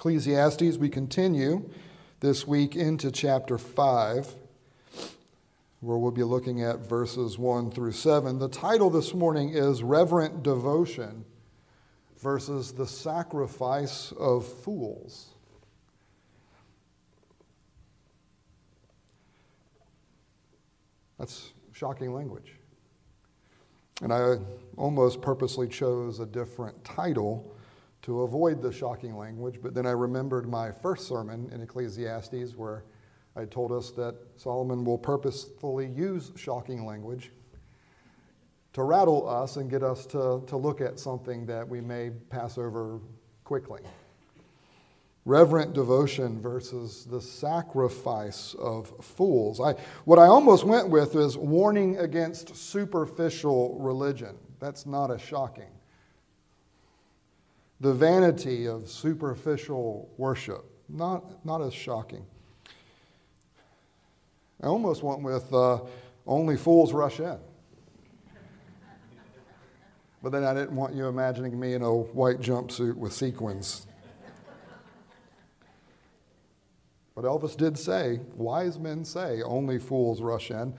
Ecclesiastes, we continue this week into chapter 5, where we'll be looking at verses 1 through 7. The title this morning is Reverent Devotion versus the Sacrifice of Fools. That's shocking language. And I almost purposely chose a different title to avoid the shocking language, but then I remembered my first sermon in Ecclesiastes where I told us that Solomon will purposefully use shocking language to rattle us and get us to, to look at something that we may pass over quickly. Reverent devotion versus the sacrifice of fools. I, what I almost went with is warning against superficial religion. That's not as shocking the vanity of superficial worship. Not, not as shocking. I almost went with uh, only fools rush in. But then I didn't want you imagining me in a white jumpsuit with sequins. But Elvis did say, wise men say, only fools rush in.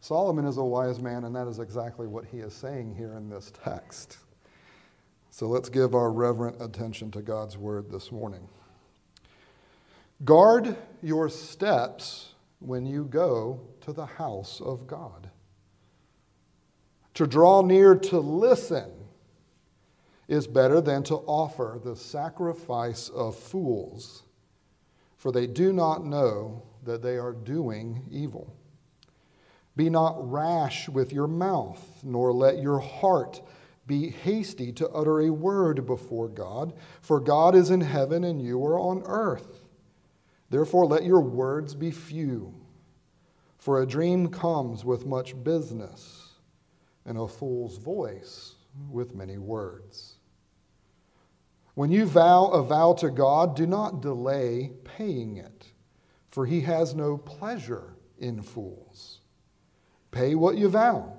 Solomon is a wise man, and that is exactly what he is saying here in this text. So let's give our reverent attention to God's word this morning. Guard your steps when you go to the house of God. To draw near to listen is better than to offer the sacrifice of fools, for they do not know that they are doing evil. Be not rash with your mouth, nor let your heart be hasty to utter a word before God, for God is in heaven and you are on earth. Therefore, let your words be few. For a dream comes with much business, and a fool's voice with many words. When you vow a vow to God, do not delay paying it, for he has no pleasure in fools. Pay what you vow.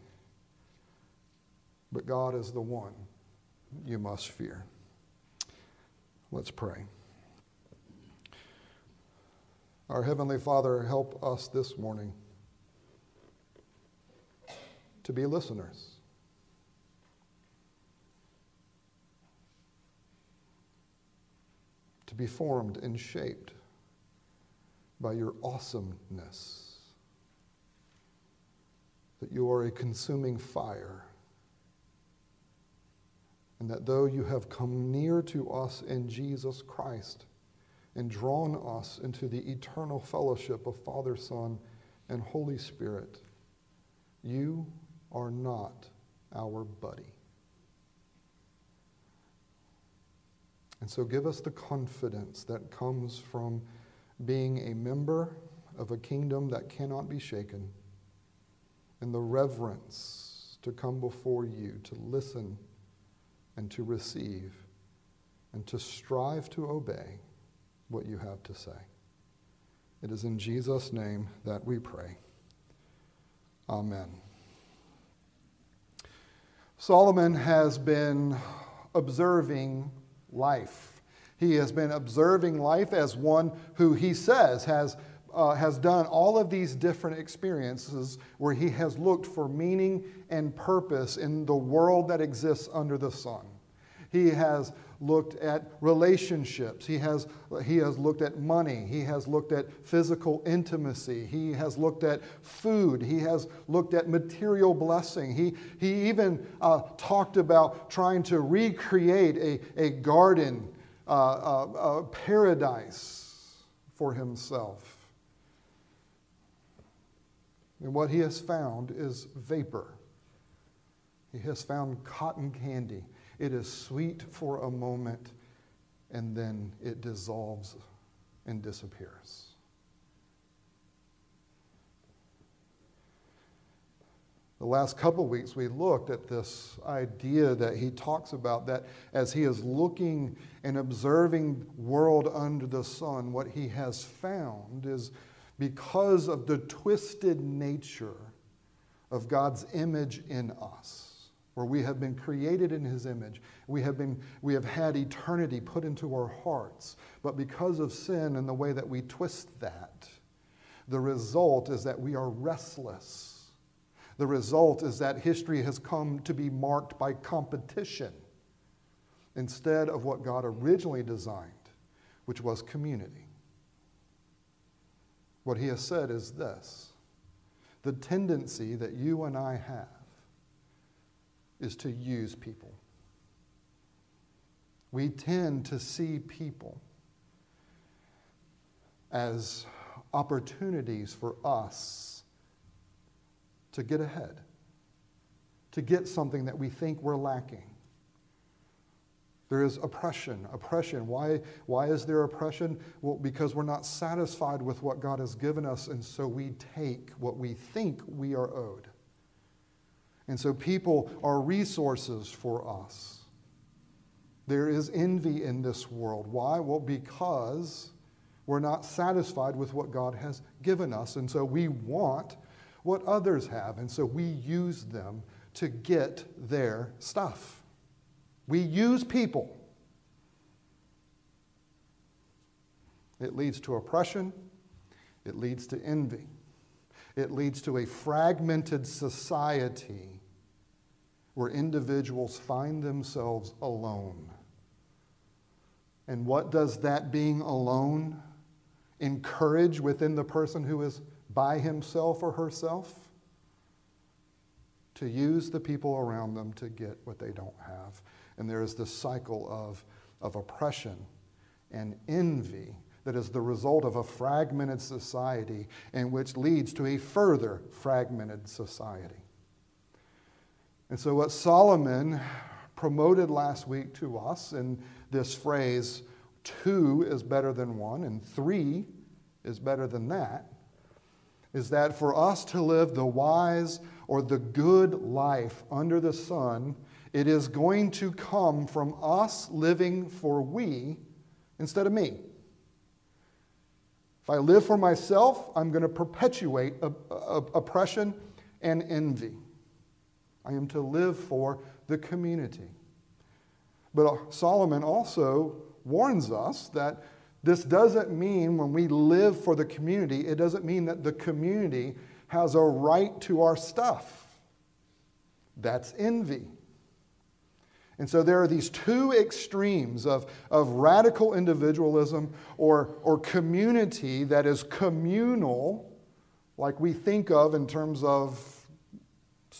but God is the one you must fear. Let's pray. Our Heavenly Father, help us this morning to be listeners. To be formed and shaped by your awesomeness. That you are a consuming fire and that though you have come near to us in Jesus Christ and drawn us into the eternal fellowship of Father, Son, and Holy Spirit, you are not our buddy. And so give us the confidence that comes from being a member of a kingdom that cannot be shaken, and the reverence to come before you, to listen and to receive and to strive to obey what you have to say. It is in Jesus' name that we pray. Amen. Solomon has been observing life. He has been observing life as one who he says has uh, has done all of these different experiences where he has looked for meaning and purpose in the world that exists under the sun. He has looked at relationships. He has, he has looked at money. He has looked at physical intimacy. He has looked at food. He has looked at material blessing. He, he even uh, talked about trying to recreate a, a garden, uh, uh, a paradise for himself. And what he has found is vapor. He has found cotton candy. It is sweet for a moment and then it dissolves and disappears. The last couple weeks, we looked at this idea that he talks about that as he is looking and observing world under the sun, what he has found is because of the twisted nature of God's image in us, where we have been created in his image, we have, been, we have had eternity put into our hearts, but because of sin and the way that we twist that, the result is that we are restless. The result is that history has come to be marked by competition instead of what God originally designed, which was community. What he has said is this the tendency that you and I have is to use people. We tend to see people as opportunities for us to get ahead, to get something that we think we're lacking. There is oppression. Oppression. Why, why is there oppression? Well, because we're not satisfied with what God has given us, and so we take what we think we are owed. And so people are resources for us. There is envy in this world. Why? Well, because we're not satisfied with what God has given us, and so we want what others have, and so we use them to get their stuff. We use people. It leads to oppression, it leads to envy, it leads to a fragmented society where individuals find themselves alone. And what does that being alone encourage within the person who is by himself or herself to use the people around them to get what they don't have. And there is this cycle of, of oppression and envy that is the result of a fragmented society and which leads to a further fragmented society. And so, what Solomon promoted last week to us in this phrase, two is better than one, and three is better than that, is that for us to live the wise or the good life under the sun, it is going to come from us living for we instead of me. If I live for myself, I'm going to perpetuate oppression and envy. I am to live for the community. But uh, Solomon also warns us that this doesn't mean when we live for the community, it doesn't mean that the community has a right to our stuff. That's envy. And so there are these two extremes of, of radical individualism or, or community that is communal, like we think of in terms of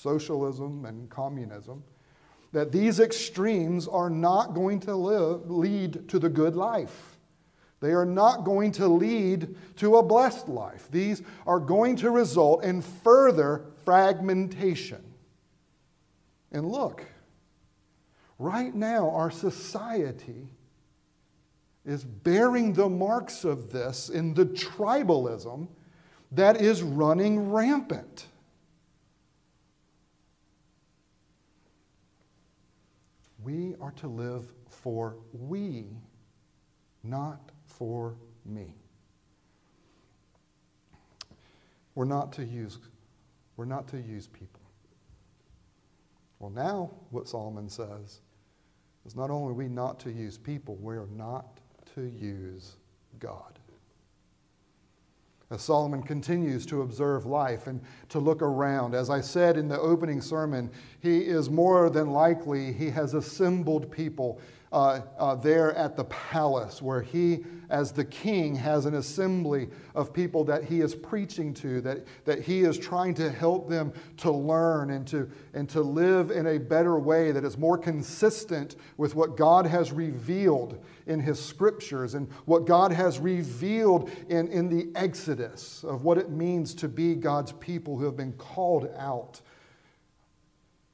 socialism and communism, that these extremes are not going to live, lead to the good life. They are not going to lead to a blessed life. These are going to result in further fragmentation. And look, right now, our society is bearing the marks of this in the tribalism that is running rampant. We are to live for we, not for me. We're not to use, we're not to use people. Well, now what Solomon says is not only we not to use people, we are not to use God. As Solomon continues to observe life and to look around, as I said in the opening sermon, he is more than likely, he has assembled people uh, uh, there at the palace, where he, as the king, has an assembly of people that he is preaching to, that, that he is trying to help them to learn and to, and to live in a better way that is more consistent with what God has revealed in his scriptures and what God has revealed in, in the Exodus of what it means to be God's people who have been called out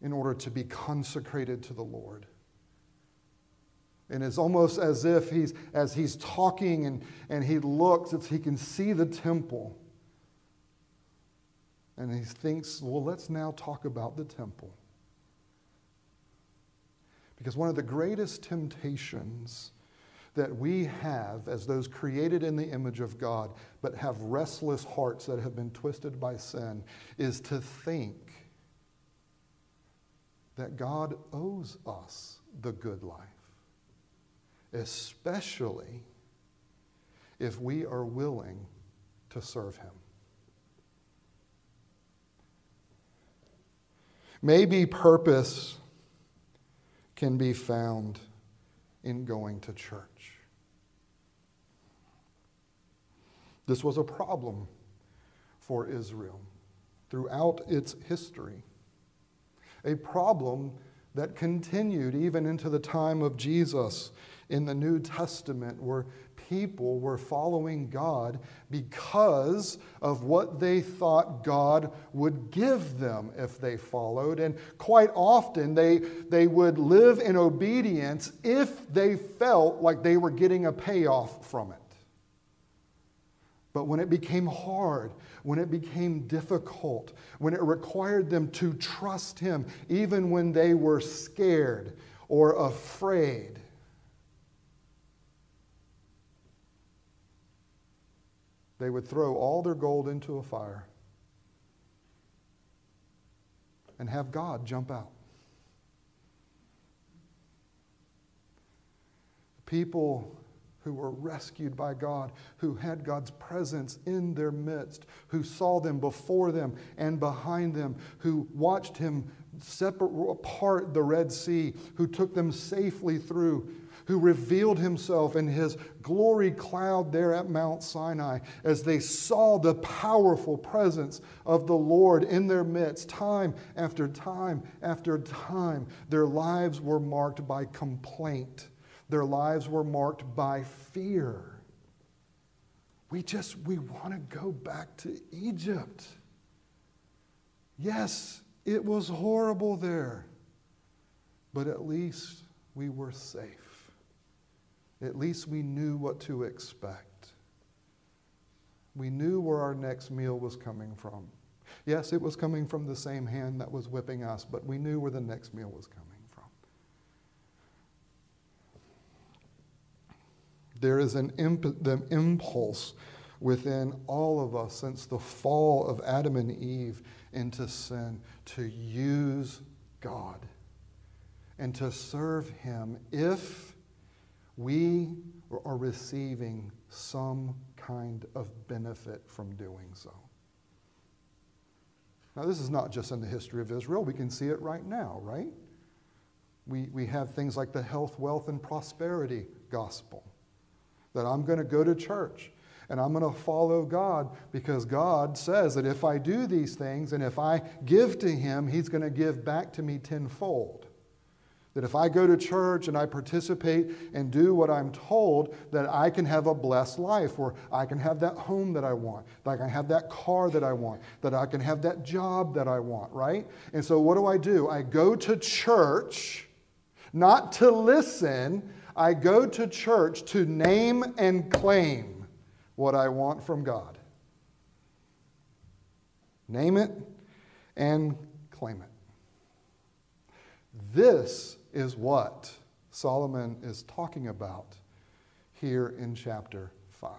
in order to be consecrated to the Lord. And it's almost as if he's, as he's talking and, and he looks, he can see the temple. And he thinks, well, let's now talk about the temple. Because one of the greatest temptations that we have as those created in the image of God, but have restless hearts that have been twisted by sin, is to think that God owes us the good life, especially if we are willing to serve Him. Maybe purpose can be found in going to church. This was a problem for Israel throughout its history, a problem that continued even into the time of Jesus in the New Testament, where people were following God because of what they thought God would give them if they followed. And quite often they, they would live in obedience if they felt like they were getting a payoff from it. But when it became hard, when it became difficult, when it required them to trust Him, even when they were scared or afraid, they would throw all their gold into a fire and have God jump out. People who were rescued by God, who had God's presence in their midst, who saw them before them and behind them, who watched Him separate apart the Red Sea, who took them safely through who revealed himself in his glory cloud there at Mount Sinai as they saw the powerful presence of the Lord in their midst, time after time after time. Their lives were marked by complaint, their lives were marked by fear. We just, we want to go back to Egypt. Yes, it was horrible there, but at least we were safe. At least we knew what to expect. We knew where our next meal was coming from. Yes, it was coming from the same hand that was whipping us, but we knew where the next meal was coming from. There is an imp- impulse within all of us since the fall of Adam and Eve into sin to use God and to serve Him if we are receiving some kind of benefit from doing so. Now, this is not just in the history of Israel. We can see it right now, right? We, we have things like the health, wealth, and prosperity gospel that I'm going to go to church and I'm going to follow God because God says that if I do these things and if I give to Him, He's going to give back to me tenfold. That if I go to church and I participate and do what I'm told, that I can have a blessed life, or I can have that home that I want, that I can have that car that I want, that I can have that job that I want, right? And so what do I do? I go to church not to listen, I go to church to name and claim what I want from God. Name it and claim it. This is what Solomon is talking about here in chapter 5.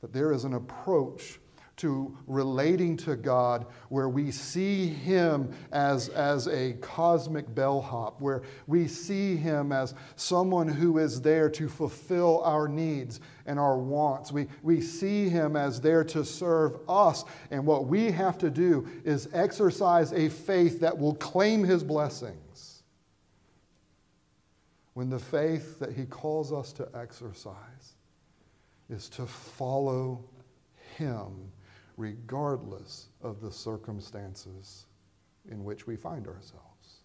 That there is an approach to relating to God where we see Him as, as a cosmic bellhop, where we see Him as someone who is there to fulfill our needs and our wants. We, we see Him as there to serve us. And what we have to do is exercise a faith that will claim His blessings. When the faith that He calls us to exercise is to follow Him regardless of the circumstances in which we find ourselves.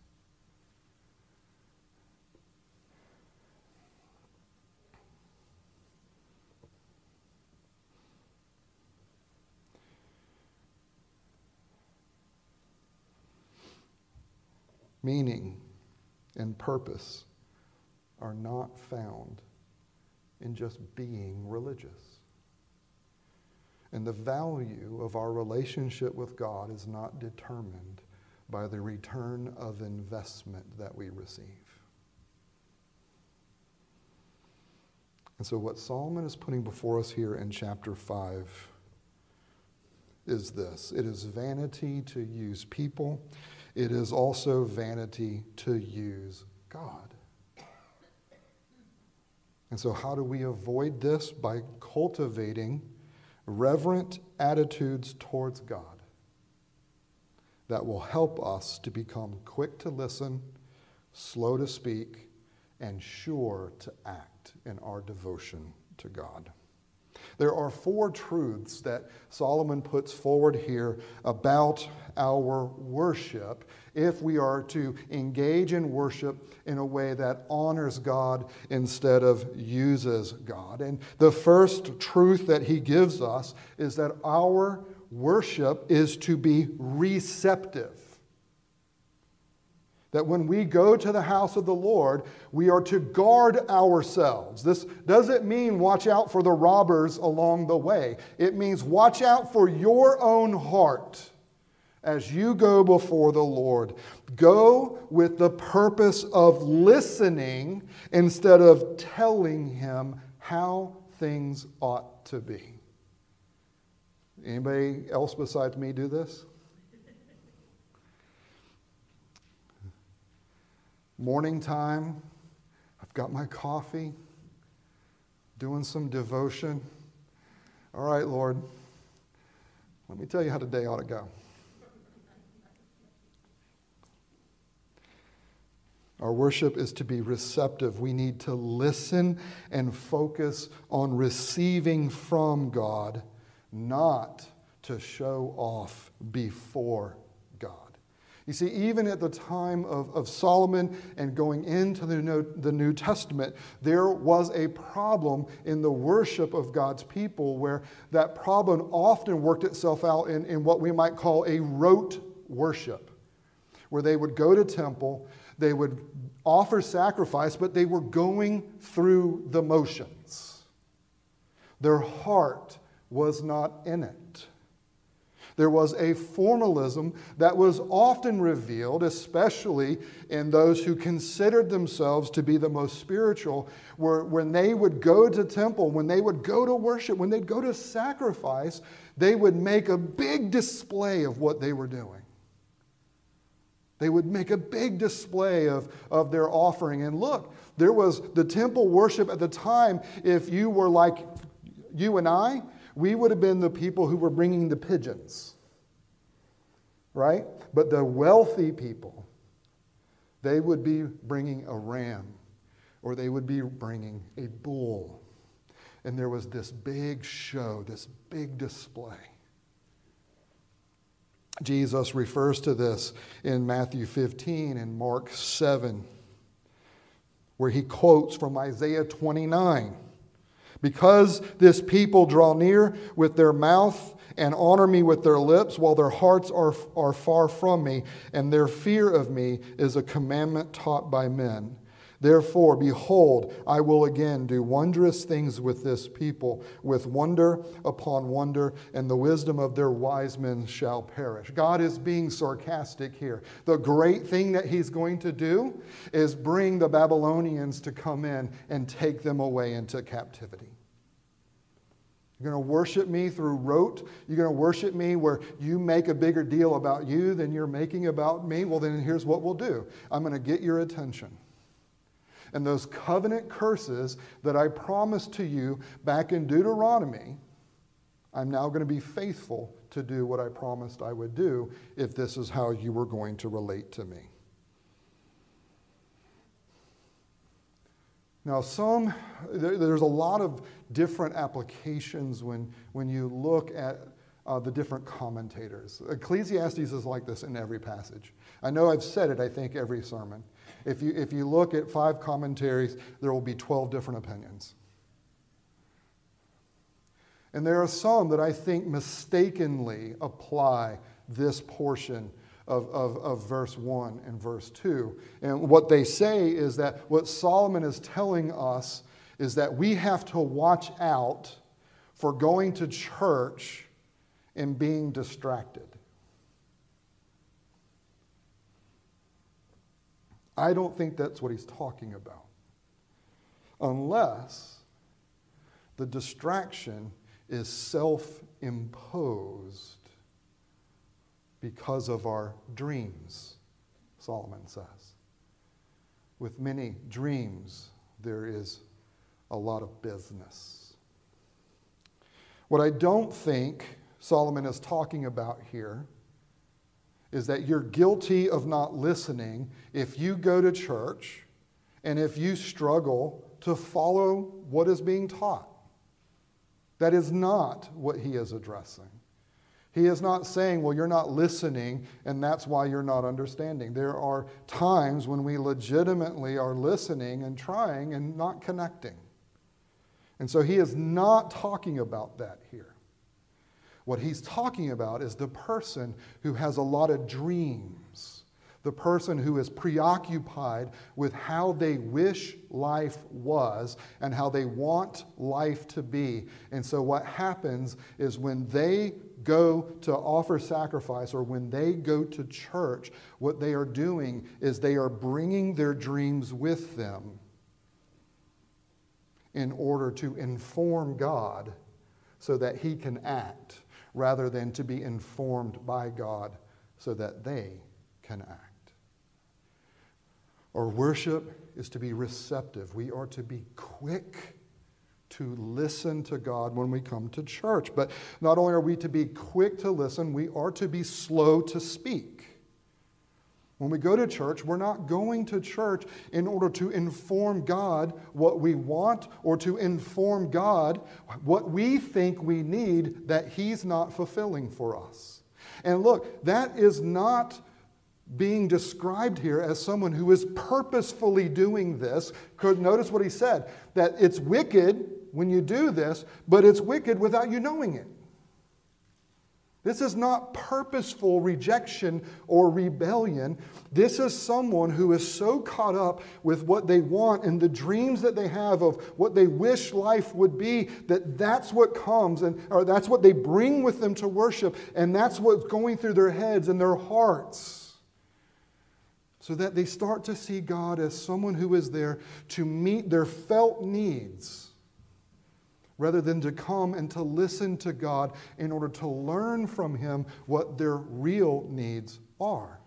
Meaning, and purpose are not found in just being religious. And the value of our relationship with God is not determined by the return of investment that we receive. And so, what Solomon is putting before us here in chapter 5 is this it is vanity to use people, it is also vanity to use God. And so, how do we avoid this? By cultivating reverent attitudes towards God that will help us to become quick to listen, slow to speak, and sure to act in our devotion to God. There are four truths that Solomon puts forward here about our worship if we are to engage in worship in a way that honors God instead of uses God. And the first truth that he gives us is that our worship is to be receptive that when we go to the house of the Lord, we are to guard ourselves. This doesn't mean watch out for the robbers along the way, it means watch out for your own heart as you go before the Lord. Go with the purpose of listening instead of telling Him how things ought to be. Anybody else besides me do this? Morning time. I've got my coffee, doing some devotion. All right, Lord, let me tell you how today ought to go. Our worship is to be receptive. We need to listen and focus on receiving from God, not to show off before you see, even at the time of, of Solomon and going into the New, the New Testament, there was a problem in the worship of God's people where that problem often worked itself out in, in what we might call a rote worship, where they would go to temple, they would offer sacrifice, but they were going through the motions. Their heart was not in it. There was a formalism that was often revealed, especially in those who considered themselves to be the most spiritual, where when they would go to temple, when they would go to worship, when they'd go to sacrifice, they would make a big display of what they were doing. They would make a big display of, of their offering. And look, there was the temple worship at the time. If you were like you and I, we would have been the people who were bringing the pigeons, right? But the wealthy people, they would be bringing a ram or they would be bringing a bull. And there was this big show, this big display. Jesus refers to this in Matthew 15 and Mark 7, where he quotes from Isaiah 29. Because this people draw near with their mouth and honor me with their lips, while their hearts are, are far from me, and their fear of me is a commandment taught by men. Therefore, behold, I will again do wondrous things with this people, with wonder upon wonder, and the wisdom of their wise men shall perish. God is being sarcastic here. The great thing that he's going to do is bring the Babylonians to come in and take them away into captivity. You're going to worship me through rote. You're going to worship me where you make a bigger deal about you than you're making about me. Well, then here's what we'll do I'm going to get your attention. And those covenant curses that I promised to you back in Deuteronomy, I'm now going to be faithful to do what I promised I would do if this is how you were going to relate to me. Now, some, there, there's a lot of different applications when, when you look at uh, the different commentators. Ecclesiastes is like this in every passage. I know I've said it, I think, every sermon. If you, if you look at five commentaries, there will be 12 different opinions. And there are some that I think mistakenly apply this portion of, of, of verse 1 and verse 2. And what they say is that what Solomon is telling us is that we have to watch out for going to church and being distracted. I don't think that's what he's talking about. Unless the distraction is self imposed because of our dreams, Solomon says. With many dreams, there is a lot of business. What I don't think Solomon is talking about here is that you're guilty of not listening if you go to church and if you struggle to follow what is being taught. That is not what he is addressing. He is not saying, well, you're not listening, and that's why you're not understanding. There are times when we legitimately are listening and trying and not connecting. And so he is not talking about that here. What he's talking about is the person who has a lot of dreams, the person who is preoccupied with how they wish life was and how they want life to be. And so, what happens is when they go to offer sacrifice or when they go to church, what they are doing is they are bringing their dreams with them in order to inform God so that He can act rather than to be informed by God so that they can act. Our worship is to be receptive. We are to be quick to listen to God when we come to church. But not only are we to be quick to listen, we are to be slow to speak. When we go to church, we're not going to church in order to inform God what we want or to inform God what we think we need that He's not fulfilling for us. And look, that is not being described here as someone who is purposefully doing this. Because notice what he said that it's wicked when you do this, but it's wicked without you knowing it. This is not purposeful rejection or rebellion. This is someone who is so caught up with what they want and the dreams that they have of what they wish life would be that that's what comes and or that's what they bring with them to worship and that's what's going through their heads and their hearts. So that they start to see God as someone who is there to meet their felt needs rather than to come and to listen to God in order to learn from Him what their real needs are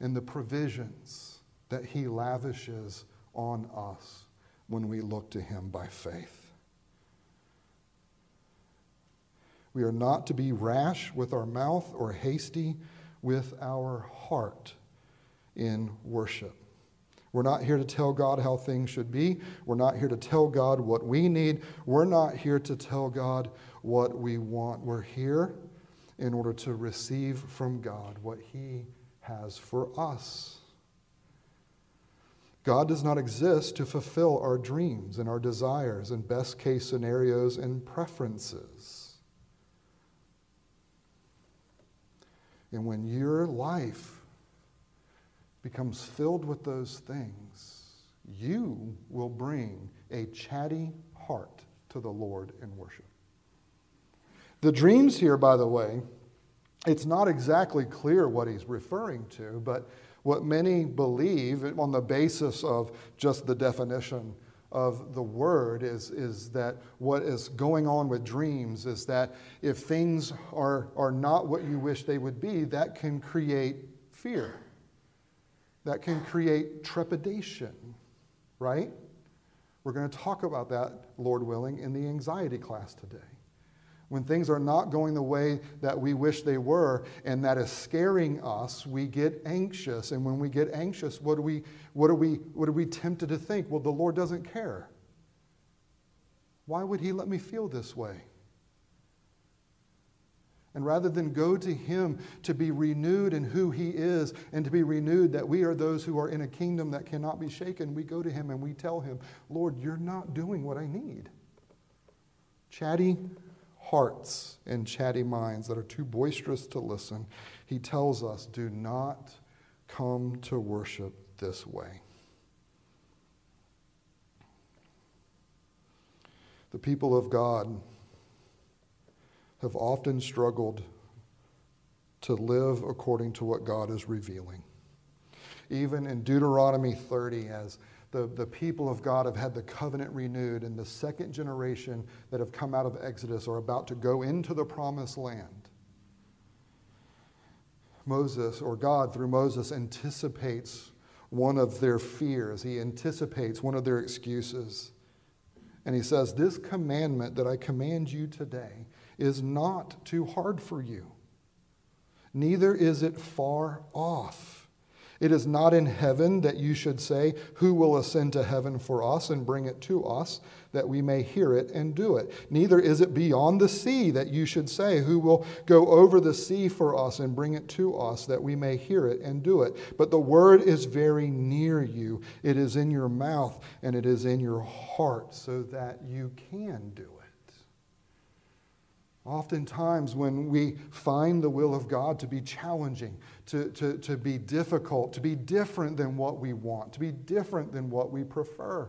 and the provisions that He lavishes on us when we look to Him by faith. We are not to be rash with our mouth or hasty with our heart in worship. We're not here to tell God how things should be. We're not here to tell God what we need. We're not here to tell God what we want. We're here in order to receive from God what He has for us. God does not exist to fulfill our dreams and our desires and best case scenarios and preferences. And when your life becomes filled with those things, you will bring a chatty heart to the Lord in worship. The dreams here, by the way, it's not exactly clear what he's referring to, but what many believe on the basis of just the definition of the word is, is that what is going on with dreams is that if things are, are not what you wish they would be, that can create fear that can create trepidation, right? We're going to talk about that, Lord willing, in the anxiety class today. When things are not going the way that we wish they were, and that is scaring us, we get anxious. And when we get anxious, what are we, what are we, what are we tempted to think? Well, the Lord doesn't care. Why would He let me feel this way? And rather than go to Him to be renewed in who He is and to be renewed that we are those who are in a kingdom that cannot be shaken, we go to Him and we tell Him, Lord, you're not doing what I need. Chatty hearts and chatty minds that are too boisterous to listen, he tells us do not come to worship this way. The people of God have often struggled to live according to what God is revealing. Even in Deuteronomy 30, as the, the people of God have had the covenant renewed, and the second generation that have come out of Exodus are about to go into the promised land. Moses, or God through Moses, anticipates one of their fears. He anticipates one of their excuses. And he says, This commandment that I command you today is not too hard for you, neither is it far off. It is not in heaven that you should say, Who will ascend to heaven for us and bring it to us, that we may hear it and do it? Neither is it beyond the sea that you should say, Who will go over the sea for us and bring it to us, that we may hear it and do it? But the word is very near you. It is in your mouth and it is in your heart, so that you can do it. Oftentimes, when we find the will of God to be challenging, to, to, to be difficult, to be different than what we want, to be different than what we prefer,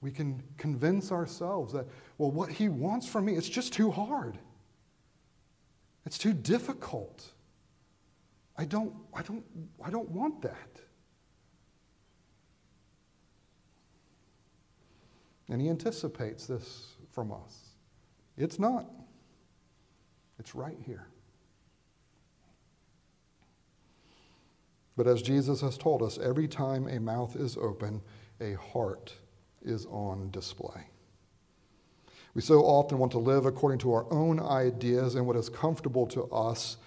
we can convince ourselves that, well, what He wants from me, it's just too hard. It's too difficult. I don't, I don't, I don't want that. And He anticipates this from us. It's not. It's right here. But as Jesus has told us, every time a mouth is open, a heart is on display. We so often want to live according to our own ideas and what is comfortable to us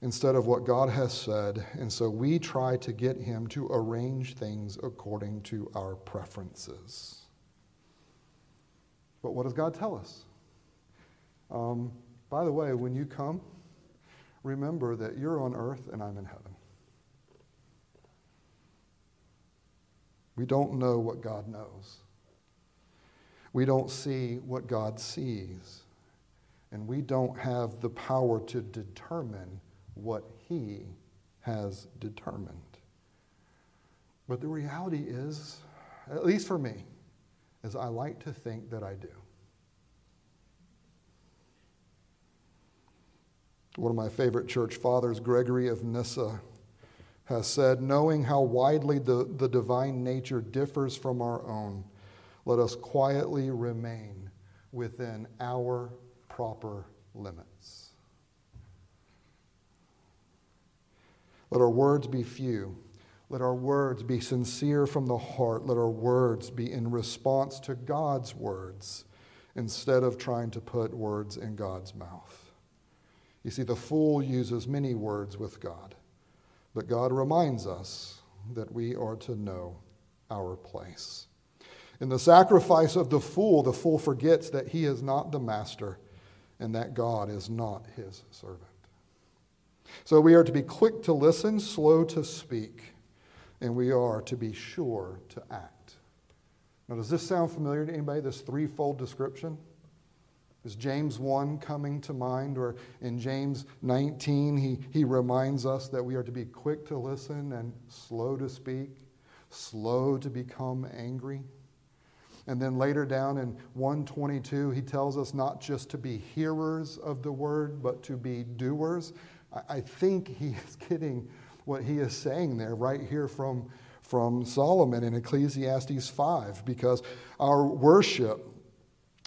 instead of what God has said, and so we try to get Him to arrange things according to our preferences. But what does God tell us? Um, by the way, when you come, remember that you're on earth and I'm in heaven. We don't know what God knows. We don't see what God sees. And we don't have the power to determine what He has determined. But the reality is, at least for me, is I like to think that I do. One of my favorite church fathers, Gregory of Nyssa, has said, Knowing how widely the, the divine nature differs from our own, let us quietly remain within our proper limits. Let our words be few. Let our words be sincere from the heart. Let our words be in response to God's words instead of trying to put words in God's mouth. You see, the fool uses many words with God, but God reminds us that we are to know our place. In the sacrifice of the fool, the fool forgets that he is not the master and that God is not his servant. So we are to be quick to listen, slow to speak, and we are to be sure to act. Now, does this sound familiar to anybody, this threefold description? Is James 1 coming to mind? Or in James 19, he, he reminds us that we are to be quick to listen and slow to speak, slow to become angry. And then later down in 122, he tells us not just to be hearers of the word, but to be doers. I, I think he is getting what he is saying there right here from, from Solomon in Ecclesiastes 5, because our worship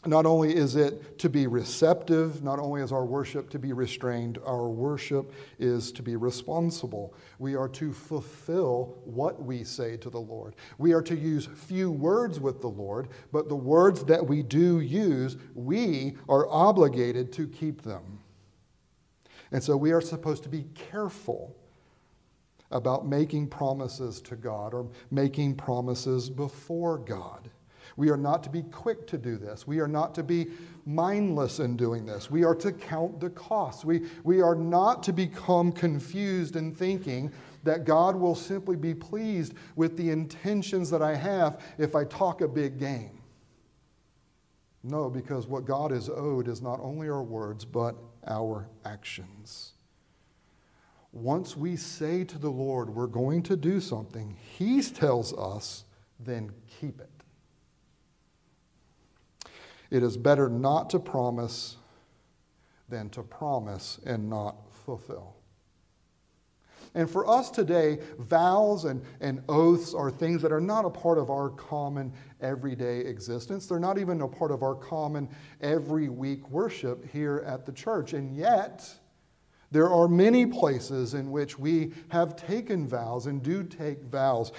not only is it to be receptive, not only is our worship to be restrained, our worship is to be responsible. We are to fulfill what we say to the Lord. We are to use few words with the Lord, but the words that we do use, we are obligated to keep them. And so we are supposed to be careful about making promises to God or making promises before God. We are not to be quick to do this. We are not to be mindless in doing this. We are to count the costs. We, we are not to become confused in thinking that God will simply be pleased with the intentions that I have if I talk a big game. No, because what God is owed is not only our words, but our actions. Once we say to the Lord, we're going to do something, He tells us, then keep it. It is better not to promise than to promise and not fulfill. And for us today, vows and, and oaths are things that are not a part of our common everyday existence. They're not even a part of our common every week worship here at the church. And yet, there are many places in which we have taken vows and do take vows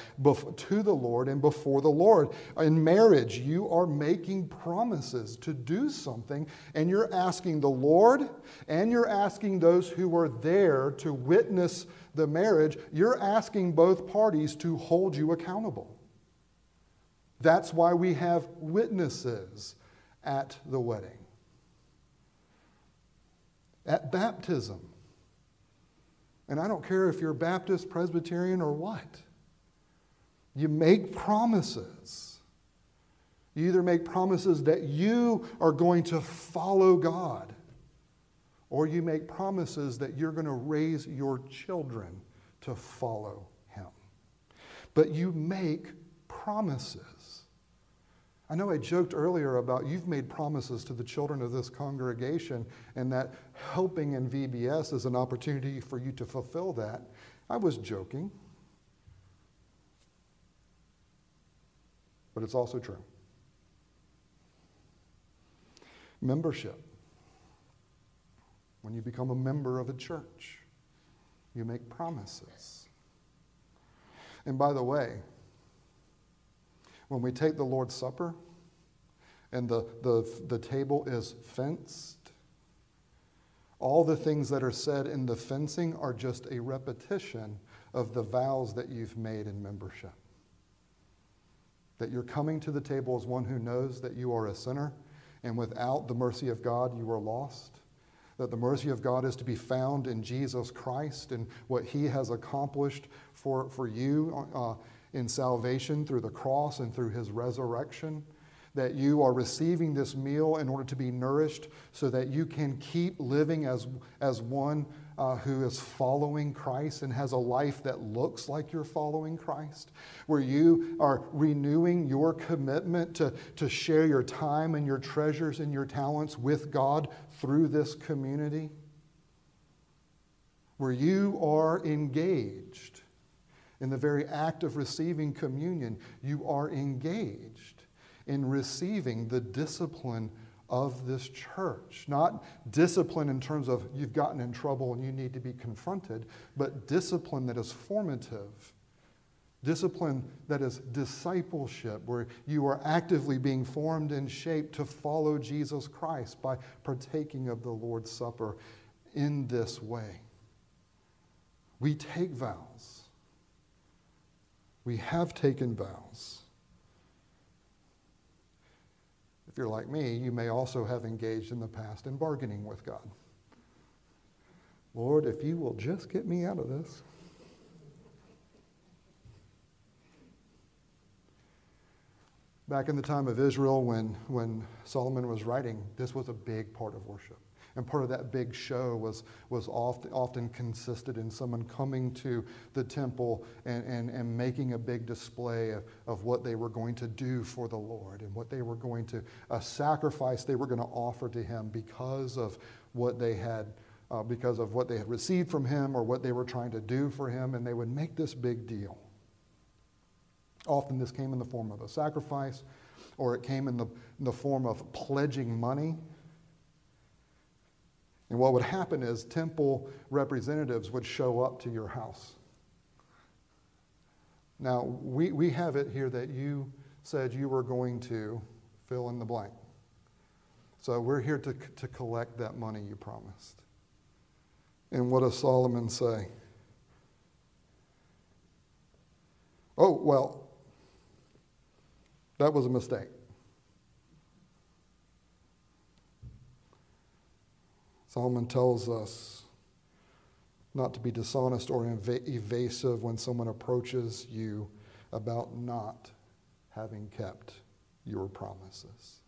to the Lord and before the Lord. In marriage, you are making promises to do something, and you're asking the Lord and you're asking those who are there to witness the marriage, you're asking both parties to hold you accountable. That's why we have witnesses at the wedding. At baptism, and I don't care if you're Baptist, Presbyterian, or what. You make promises. You either make promises that you are going to follow God, or you make promises that you're going to raise your children to follow Him. But you make promises. I know I joked earlier about you've made promises to the children of this congregation, and that helping in VBS is an opportunity for you to fulfill that. I was joking, but it's also true. Membership. When you become a member of a church, you make promises. And by the way, when we take the Lord's Supper and the, the, the table is fenced, all the things that are said in the fencing are just a repetition of the vows that you've made in membership. That you're coming to the table as one who knows that you are a sinner, and without the mercy of God, you are lost. That the mercy of God is to be found in Jesus Christ and what he has accomplished for, for you. Uh, in salvation through the cross and through his resurrection. That you are receiving this meal in order to be nourished so that you can keep living as, as one uh, who is following Christ and has a life that looks like you're following Christ, where you are renewing your commitment to, to share your time and your treasures and your talents with God through this community, where you are engaged in the very act of receiving communion, you are engaged in receiving the discipline of this church. Not discipline in terms of you've gotten in trouble and you need to be confronted, but discipline that is formative. Discipline that is discipleship, where you are actively being formed and shaped to follow Jesus Christ by partaking of the Lord's Supper in this way. We take vows we have taken vows. If you're like me, you may also have engaged in the past in bargaining with God. Lord, if you will just get me out of this. Back in the time of Israel, when, when Solomon was writing, this was a big part of worship. And part of that big show was, was often, often consisted in someone coming to the temple and, and, and making a big display of, of what they were going to do for the Lord and what they were going to, a sacrifice they were going to offer to Him because of what they had. Uh, because of what they had received from him or what they were trying to do for him, and they would make this big deal. Often, this came in the form of a sacrifice, or it came in the, in the form of pledging money and what would happen is temple representatives would show up to your house. Now, we, we have it here that you said you were going to fill in the blank. So we're here to, to collect that money you promised. And what does Solomon say? Oh, well, that was a mistake. Solomon tells us not to be dishonest or ev- evasive when someone approaches you about not having kept your promises.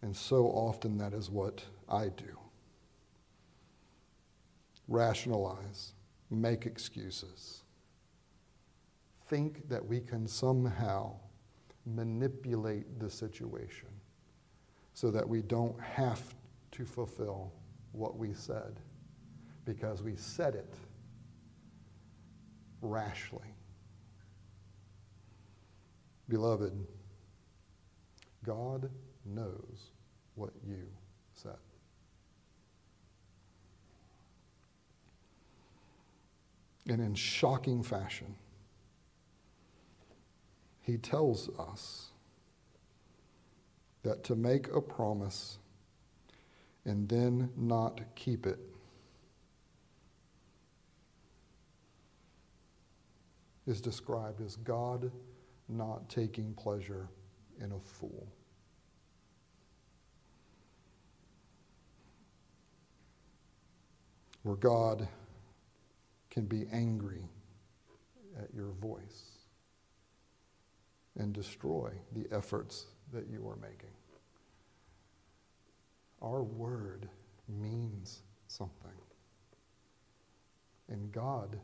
And so often that is what I do rationalize, make excuses, think that we can somehow manipulate the situation so that we don't have to fulfill what we said because we said it rashly. Beloved, God knows what you said. And in shocking fashion, he tells us that to make a promise and then not keep it is described as God not taking pleasure in a fool. Where God can be angry at your voice and destroy the efforts that you are making. Our word means something. And God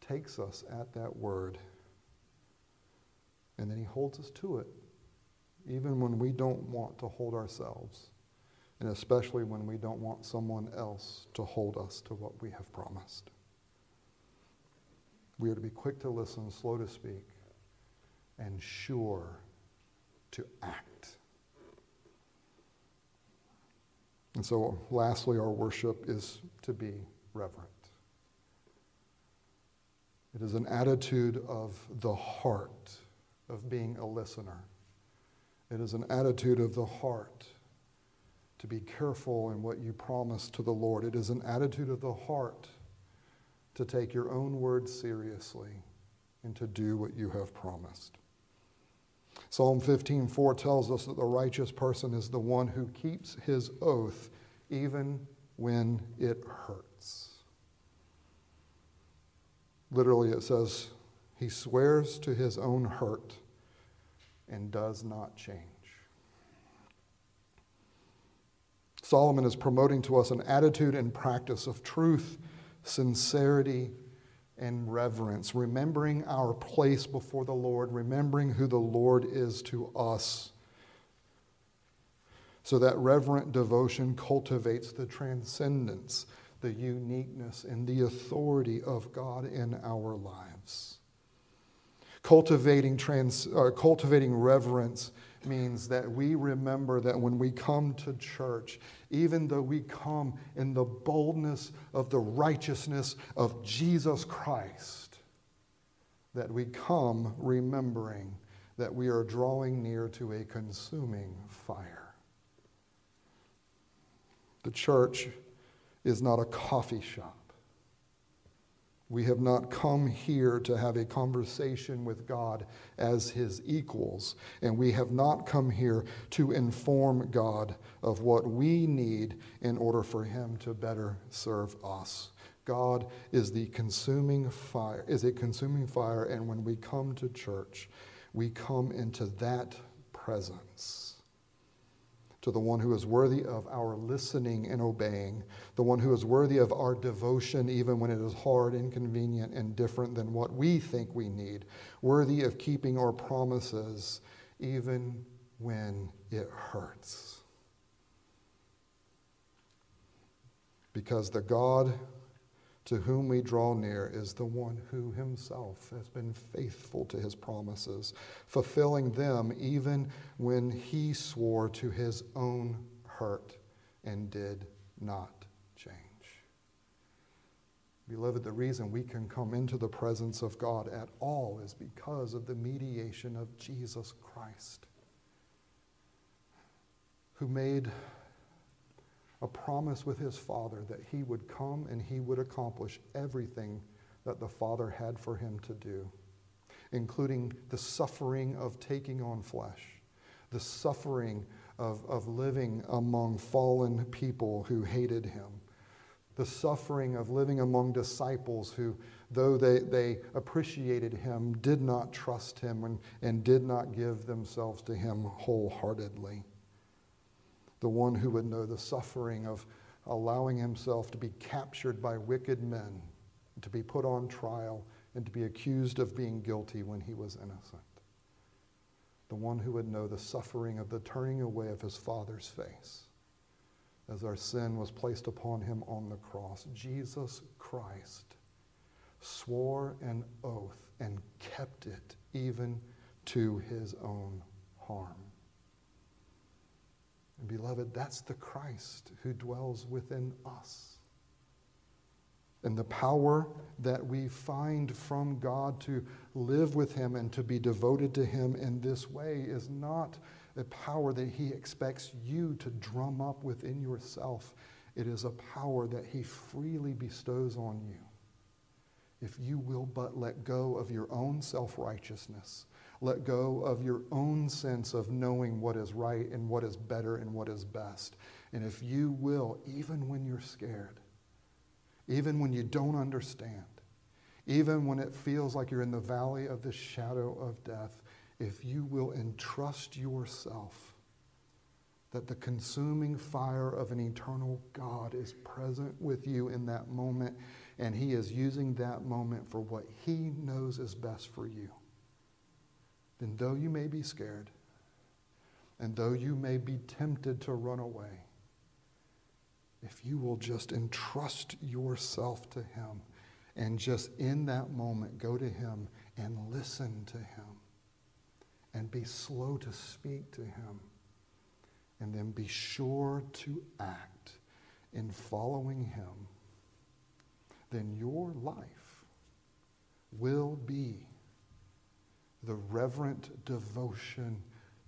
takes us at that word and then he holds us to it, even when we don't want to hold ourselves, and especially when we don't want someone else to hold us to what we have promised. We are to be quick to listen, slow to speak, and sure to act. And so, lastly, our worship is to be reverent. It is an attitude of the heart of being a listener. It is an attitude of the heart to be careful in what you promise to the Lord. It is an attitude of the heart to take your own words seriously and to do what you have promised. Psalm 15:4 tells us that the righteous person is the one who keeps his oath even when it hurts. Literally it says he swears to his own hurt and does not change. Solomon is promoting to us an attitude and practice of truth, sincerity, and reverence, remembering our place before the Lord, remembering who the Lord is to us. So that reverent devotion cultivates the transcendence, the uniqueness, and the authority of God in our lives. Cultivating, trans, uh, cultivating reverence means that we remember that when we come to church, even though we come in the boldness of the righteousness of Jesus Christ, that we come remembering that we are drawing near to a consuming fire. The church is not a coffee shop. We have not come here to have a conversation with God as his equals, and we have not come here to inform God of what we need in order for him to better serve us. God is the consuming fire, is a consuming fire, and when we come to church, we come into that presence to the one who is worthy of our listening and obeying, the one who is worthy of our devotion even when it is hard, inconvenient, and different than what we think we need, worthy of keeping our promises even when it hurts. Because the God to whom we draw near is the one who himself has been faithful to his promises, fulfilling them even when he swore to his own hurt and did not change. Beloved, the reason we can come into the presence of God at all is because of the mediation of Jesus Christ, who made a promise with his Father that he would come and he would accomplish everything that the Father had for him to do, including the suffering of taking on flesh, the suffering of, of living among fallen people who hated him, the suffering of living among disciples who, though they, they appreciated him, did not trust him and, and did not give themselves to him wholeheartedly. The one who would know the suffering of allowing himself to be captured by wicked men, to be put on trial, and to be accused of being guilty when he was innocent. The one who would know the suffering of the turning away of his Father's face as our sin was placed upon him on the cross. Jesus Christ swore an oath and kept it even to his own harm. And beloved, that's the Christ who dwells within us. And the power that we find from God to live with Him and to be devoted to Him in this way is not a power that He expects you to drum up within yourself. It is a power that He freely bestows on you. If you will but let go of your own self righteousness let go of your own sense of knowing what is right and what is better and what is best. And if you will, even when you're scared, even when you don't understand, even when it feels like you're in the valley of the shadow of death, if you will entrust yourself that the consuming fire of an eternal God is present with you in that moment, and He is using that moment for what He knows is best for you then though you may be scared, and though you may be tempted to run away, if you will just entrust yourself to Him and just in that moment go to Him and listen to Him and be slow to speak to Him and then be sure to act in following Him, then your life will be the reverent devotion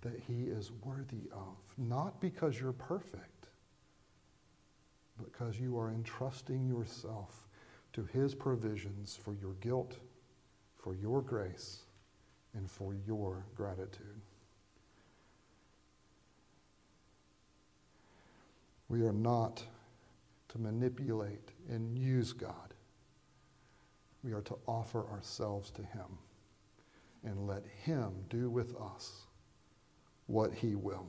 that he is worthy of. Not because you're perfect, but because you are entrusting yourself to his provisions for your guilt, for your grace, and for your gratitude. We are not to manipulate and use God. We are to offer ourselves to him and let Him do with us what He will.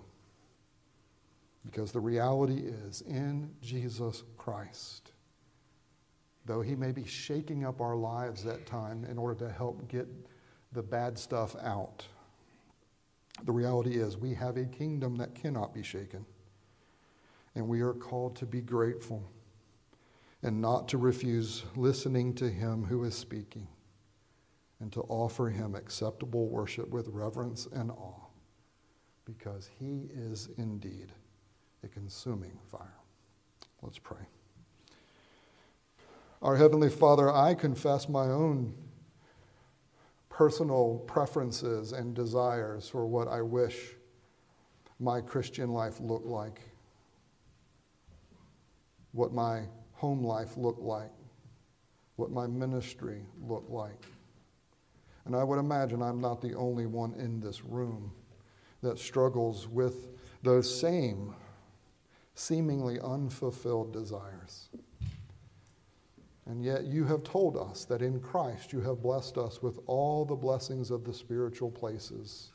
Because the reality is, in Jesus Christ, though He may be shaking up our lives at time in order to help get the bad stuff out, the reality is we have a kingdom that cannot be shaken. And we are called to be grateful and not to refuse listening to Him who is speaking and to offer him acceptable worship with reverence and awe, because he is indeed a consuming fire. Let's pray. Our Heavenly Father, I confess my own personal preferences and desires for what I wish my Christian life looked like, what my home life looked like, what my ministry looked like. And I would imagine I'm not the only one in this room that struggles with those same seemingly unfulfilled desires. And yet you have told us that in Christ you have blessed us with all the blessings of the spiritual places.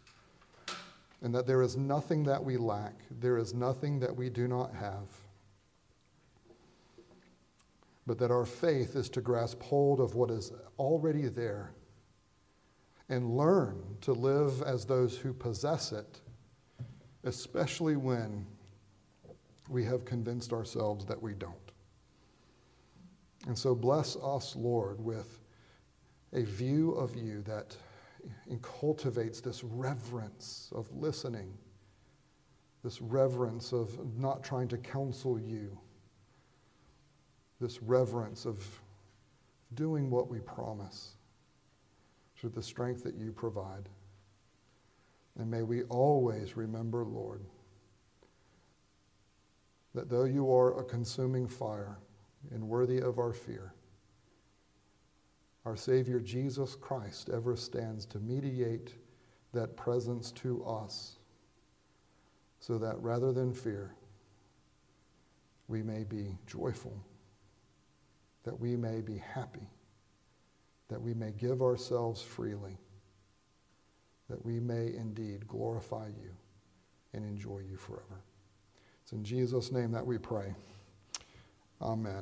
And that there is nothing that we lack, there is nothing that we do not have. But that our faith is to grasp hold of what is already there and learn to live as those who possess it, especially when we have convinced ourselves that we don't. And so bless us, Lord, with a view of you that cultivates this reverence of listening, this reverence of not trying to counsel you, this reverence of doing what we promise through the strength that you provide. And may we always remember, Lord, that though you are a consuming fire and worthy of our fear, our Savior Jesus Christ ever stands to mediate that presence to us so that rather than fear, we may be joyful, that we may be happy that we may give ourselves freely, that we may indeed glorify you and enjoy you forever. It's in Jesus' name that we pray. Amen.